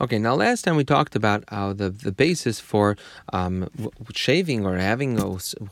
Okay, now last time we talked about how the, the basis for um, shaving or having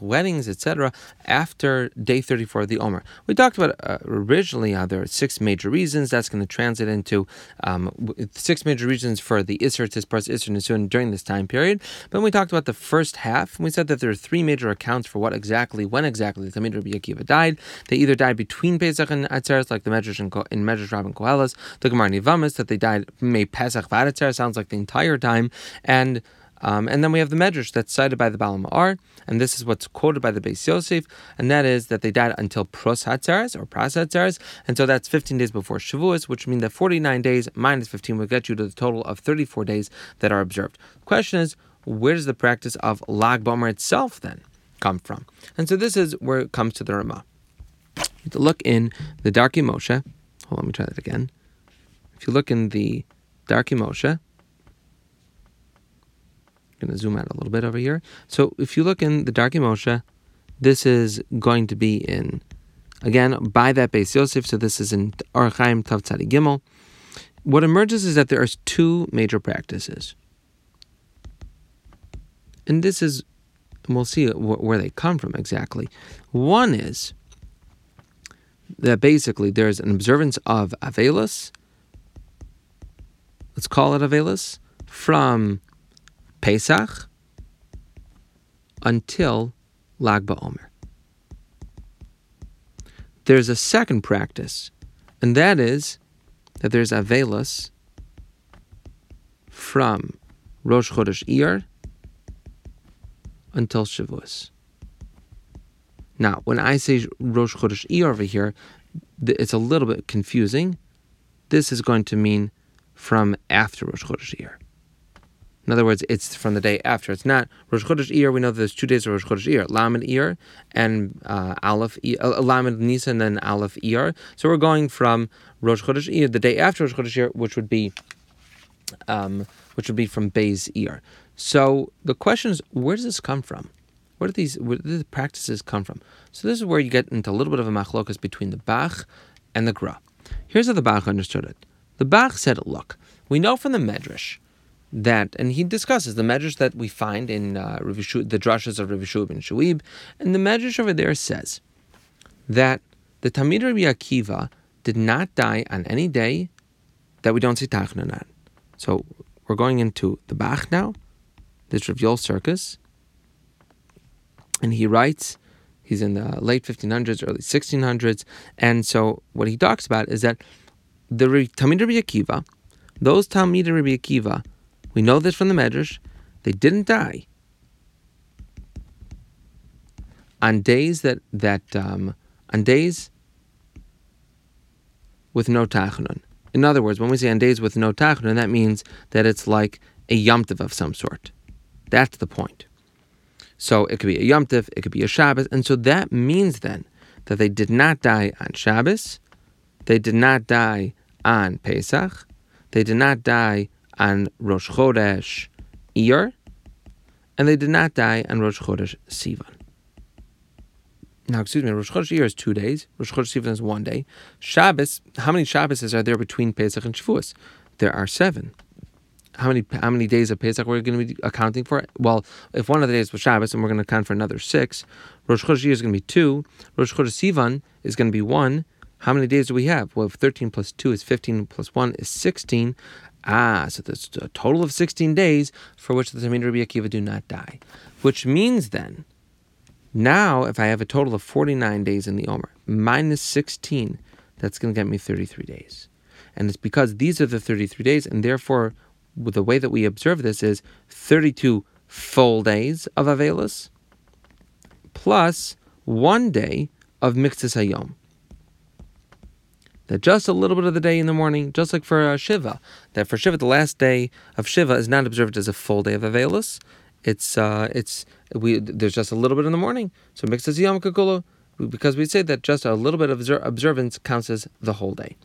weddings, etc., after day 34 of the Omer. We talked about uh, originally how there are six major reasons. That's going to translate into um, six major reasons for the Isser, Tispars, Isser, Nisun during this time period. But we talked about the first half, we said that there are three major accounts for what exactly, when exactly the Talmid Rabbi Akiva died. They either died between Pesach and Atzeres, like the Medrash in, in Medrash Rabban Koheles, the Gemara Nivamis, that they died May Pesach Vadatzer, sounds like the entire time, and um, and then we have the Medrash that's cited by the Baal Ma'ar, and this is what's quoted by the Beis Yosef, and that is that they died until Pros Hatzares or Pras Hatzares, and so that's 15 days before Shavuos, which means that 49 days minus 15 will get you to the total of 34 days that are observed. The question is, where does the practice of Lag B'Omer itself then come from? And so this is where it comes to the Ramah. To look in the Darkei Moshe, hold on, let me try that again. If you look in the Darkei Moshe, I'm going to zoom out a little bit over here. So if you look in the Darkei Moshe, this is going to be in, again, by that Beis Yosef. So this is in Orach Chaim Tav Tzadi Gimel. What emerges is that there are two major practices. And this is, we'll see where they come from exactly. One is that basically there's an observance of Avelis, let's call it Avelis, from Pesach until Lag BaOmer. There's a second practice, and that is that there's Avelis from Rosh Chodesh Iyar until Shavuos. Now, when I say Rosh Chodesh Iyar over here, it's a little bit confusing. This is going to mean from after Rosh Chodesh Iyar. In other words, it's from the day after. It's not Rosh Chodesh Iyar. We know there's two days of Rosh Chodesh Iyar, Lamed Iyar and uh, Aleph uh, Lamed Nisan and Aleph Iyar. So we're going from Rosh Chodesh Iyar, the day after Rosh Chodesh Iyar, which would be, um, which would be from Beis Iyar. So the question is, where does this come from? Where do these where do the practices come from? So this is where you get into a little bit of a machlokas between the Bach and the Gra. Here's how the Bach understood it. The Bach said, "Look, we know from the Medrash." that, and he discusses the medrash that we find in uh, the drushes of Rav Yeshua ben Shuib, and the medrash over there says that the Talmid Rabbi Akiva did not die on any day that we don't see Tachnun. So we're going into the Bach now, this Rav Yoel Sirkis, and he writes, he's in the late 1500s, early 1600s, and so what he talks about is that the Talmid Rabbi Akiva, those Talmid Rabbi Akiva we know this from the Medrash. They didn't die on days that that um, on days with no tachanun. In other words, when we say on days with no tachanun, that means that it's like a yomtiv of some sort. That's the point. So it could be a yomtiv, it could be a Shabbos, and so that means then that they did not die on Shabbos, they did not die on Pesach, they did not die on Rosh Chodesh Iyar, and they did not die on Rosh Chodesh Sivan. Now, excuse me, Rosh Chodesh Iyar is two days. Rosh Chodesh Sivan is one day. Shabbos, how many Shabbos are there between Pesach and Shavuos? There are seven. How many how many days of Pesach were we're going to be accounting for? Well, if one of the days was Shabbos, and we're going to account for another six. Rosh Chodesh Iyar is going to be two. Rosh Chodesh Sivan is going to be one. How many days do we have? Well, 13 plus 2 is 15 plus 1 is 16. Ah, so there's a total of 16 days for which the Talmid Rabbi Akiva do not die. Which means then, now if I have a total of 49 days in the Omer, minus 16, that's going to get me 33 days. And it's because these are the 33 days, and therefore, the way that we observe this is 32 full days of Avelis plus one day of Miktzas Hayom that just a little bit of the day in the morning, just like for uh, Shiva, that for Shiva, the last day of Shiva is not observed as a full day of Avelis. It's uh, it's we there's just a little bit in the morning. So Miktzas Yom Kakulu, because we say that just a little bit of observance counts as the whole day.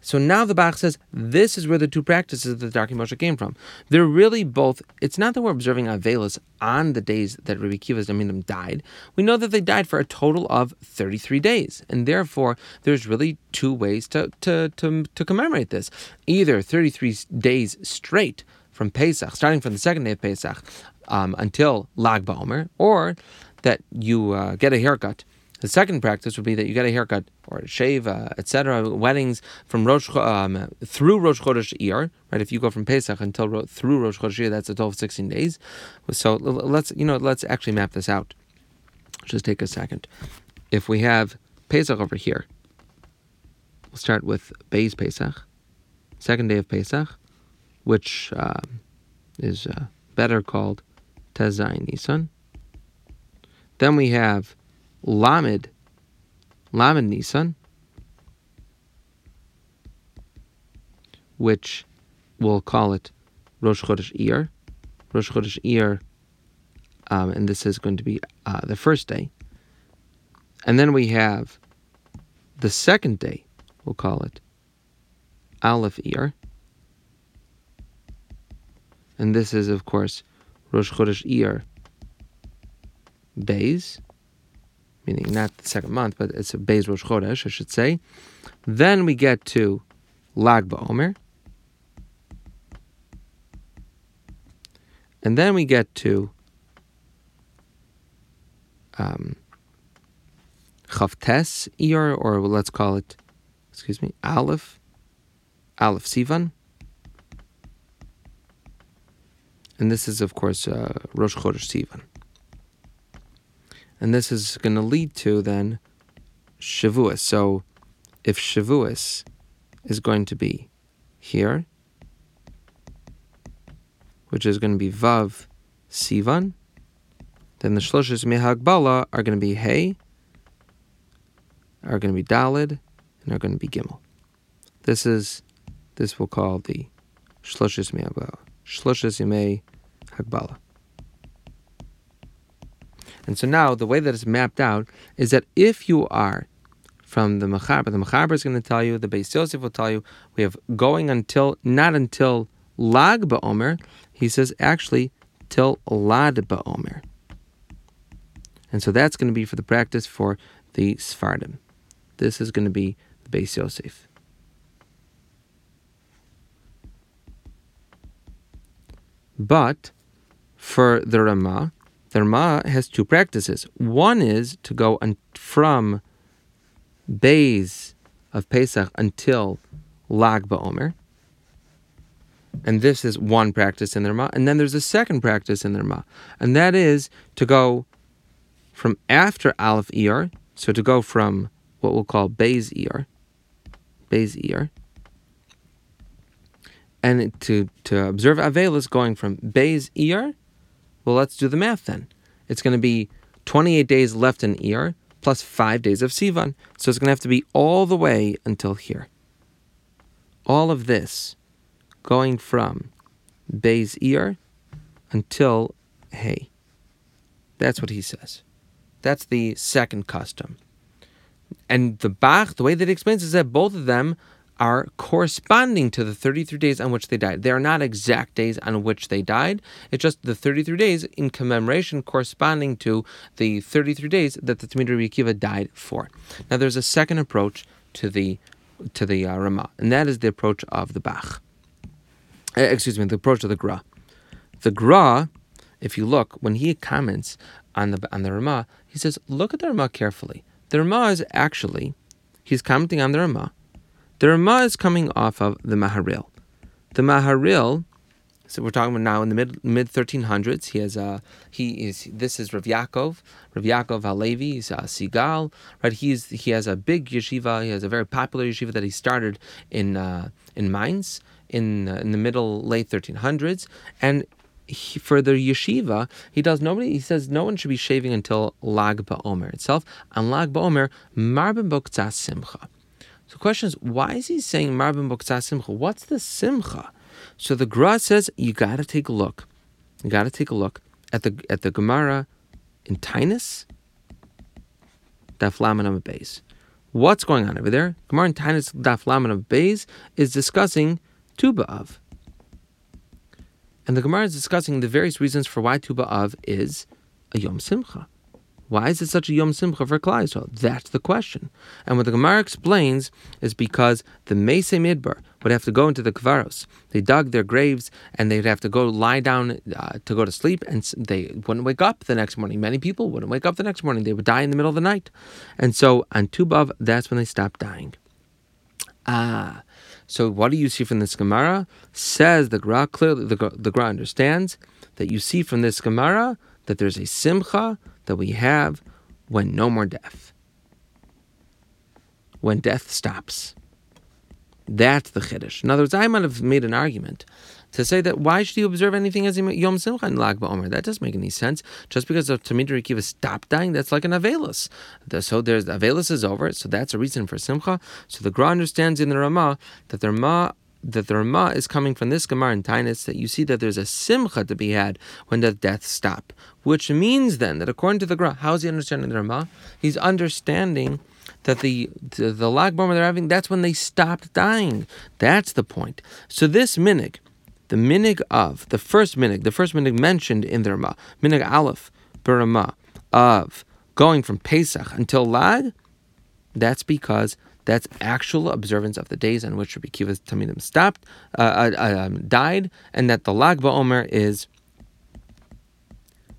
So now the Bach says this is where the two practices of the Darkei Moshe came from. They're really both. It's not that we're observing Avelis on the days that Rabbi Kiva's Aminim died. We know that they died for a total of 33 days, and therefore there's really two ways to to to, to commemorate this: either 33 days straight from Pesach, starting from the second day of Pesach um, until Lag BaOmer, or that you uh, get a haircut the second practice would be that you get a haircut or a shave, uh, etc. Weddings from Rosh um, through Rosh Chodesh Iyar, right? If you go from Pesach until through Rosh Chodesh Iyar, that's a total of 16 days. So let's you know let's actually map this out. Just take a second. If we have Pesach over here, we'll start with Beis Pesach, second day of Pesach, which uh, is uh, better called Tezai Nisan. Then we have Lamed, Lamed Nisan, which we'll call it Rosh Chodesh Iyar. Rosh Chodesh Iyar, um, and this is going to be uh, the first day. And then we have the second day, we'll call it Aleph Iyar. And this is, of course, Rosh Chodesh Iyar Beis meaning not the second month, but it's a Beis Rosh Chodesh, I should say. Then we get to Lag BaOmer. And then we get to um, Chavtes Iyar, or let's call it, excuse me, Aleph, Aleph Sivan. And this is, of course, uh, Rosh Chodesh Sivan. And this is going to lead to then Shavuos. So if Shavuos is going to be here, which is going to be Vav Sivan, then the Shloshis Mehagbala are going to be Hey, are going to be Dalid, and are going to be Gimel. This is, this we'll call the Shloshis Mehagbala. Shloshis Yemei Hagbala. And so now the way that it's mapped out is that if you are from the Mechaber, the Mechaber is going to tell you, the Beis Yosef will tell you, we have going until, not until Lag BaOmer, he says actually till Lad BaOmer. And so that's going to be for the practice for the Sfardim. This is going to be the Beis Yosef. But for the Ramah, the Rama has two practices. One is to go un- from days of Pesach until Lag BaOmer. And this is one practice in the Rama. And then there's a second practice in the Rama. And that is to go from after Aleph Iyar, so to go from what we'll call Beis Iyar, Beis Iyar, and to, to observe Avelis going from Beis Iyar well, let's do the math then. It's going to be 28 days left in Iyar plus five days of Sivan. So it's going to have to be all the way until here. All of this going from Beis Iyar until Hey. That's what he says. That's the second custom. And the Bach, the way that he explains is that both of them are corresponding to the 33 days on which they died. They are not exact days on which they died. It's just the 33 days in commemoration corresponding to the 33 days that the Talmid Rabbi Akiva died for. Now, there's a second approach to the to the uh, Ramah, and that is the approach of the Bach. Uh, excuse me, the approach of the Gra. The Gra, if you look, when he comments on the on the Ramah, he says, look at the Ramah carefully. The Ramah is actually, he's commenting on the Ramah, the Rama is coming off of the Maharil. The Maharil, so we're talking about now in the mid mid 1300s. He has a he is this is Rav Yaakov, Rav Yaakov Halevi, he's a Sigal, right? He's he has a big yeshiva. He has a very popular yeshiva that he started in uh, in Mainz in uh, in the middle late 1300s, and he, for the yeshiva, he does nobody. He says no one should be shaving until Lag BaOmer itself. On Lag BaOmer, Marben Boktzas Simcha. So the question is, why is he saying Marbin Boksa Simcha? What's the Simcha? So the Gra says you got to take a look. You got to take a look at the at the Gemara in Taanis, Daf Lamanam base, What's going on over there? Gemara in Taanis Daf Laman of Beis is discussing Tu B'Av. And the Gemara is discussing the various reasons for why Tu B'Av is a Yom Simcha. Why is it such a Yom Simcha for Klal Yisrael? That's the question. And what the Gemara explains is because the Mese Midbar would have to go into the Kvaros. They dug their graves and they'd have to go lie down uh, to go to sleep and they wouldn't wake up the next morning. Many people wouldn't wake up the next morning. They would die in the middle of the night. And so on Tu B'Av, that's when they stopped dying. Ah, so what do you see from this Gemara? Says the Gra clearly, the, the Gra understands that you see from this Gemara that there's a Simcha that we have when no more death. When death stops. That's the Chiddush. In other words, I might have made an argument to say that why should you observe anything as Yom Simcha Lag BaOmer? That doesn't make any sense. Just because the Talmid Rekiva stopped dying, that's like an Avelus. So there's Avelus is over, so that's a reason for Simcha. So the Gra understands in the Ramah that the Ramah that the Rama is coming from this Gemara in Taanis that you see that there's a simcha to be had when the death stop, which means then that according to the Gra, how is he understanding the Rama? He's understanding that the the, the Lag BaOmer they're having that's when they stopped dying. That's the point. So this minig, the minig of the first minig, the first minig mentioned in the Rama, minig Aleph, Ramah, of going from Pesach until Lag, that's because that's actual observance of the days on which Rabbi Kiva's Talmidim stopped, uh, uh, um, died, and that the Lag BaOmer is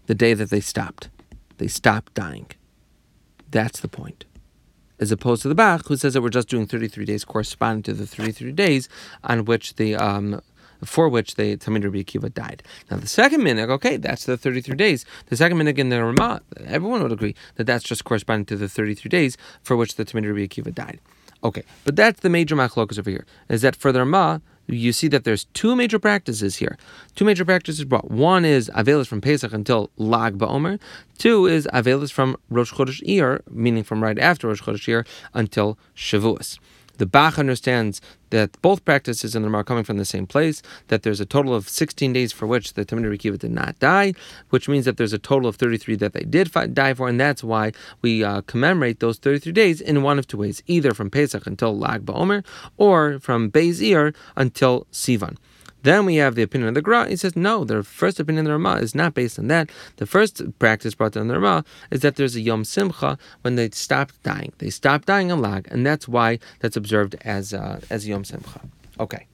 the day that they stopped. They stopped dying. That's the point. As opposed to the Bach, who says that we're just doing 33 days corresponding to the 33 days on which the um, for which the Talmid Rabbi Akiva died. Now the second minig, okay, that's the 33 days. The second minig in the Ramah, everyone would agree that that's just corresponding to the 33 days for which the Talmid Rabbi Akiva died. Okay, but that's the major machlokas over here. Is that for the you see that there's two major practices here. Two major practices brought. One is Avelis from Pesach until Lag BaOmer. Two is Avelis from Rosh Chodesh Iyar, meaning from right after Rosh Chodesh Iyar until Shavuos. The Bach understands that both practices in the Ramah are coming from the same place, that there's a total of 16 days for which the Talmid Rekiva did not die, which means that there's a total of 33 that they did die for, and that's why we uh, commemorate those 33 days in one of two ways, either from Pesach until Lag BaOmer, or from Beis until Sivan. Then we have the opinion of the Gra. He says, no, the first opinion of the Ramah is not based on that. The first practice brought down the Ramah is that there's a Yom Simcha when they stopped dying. They stopped dying on Lag, and that's why that's observed as, uh, as Yom Simcha. Okay.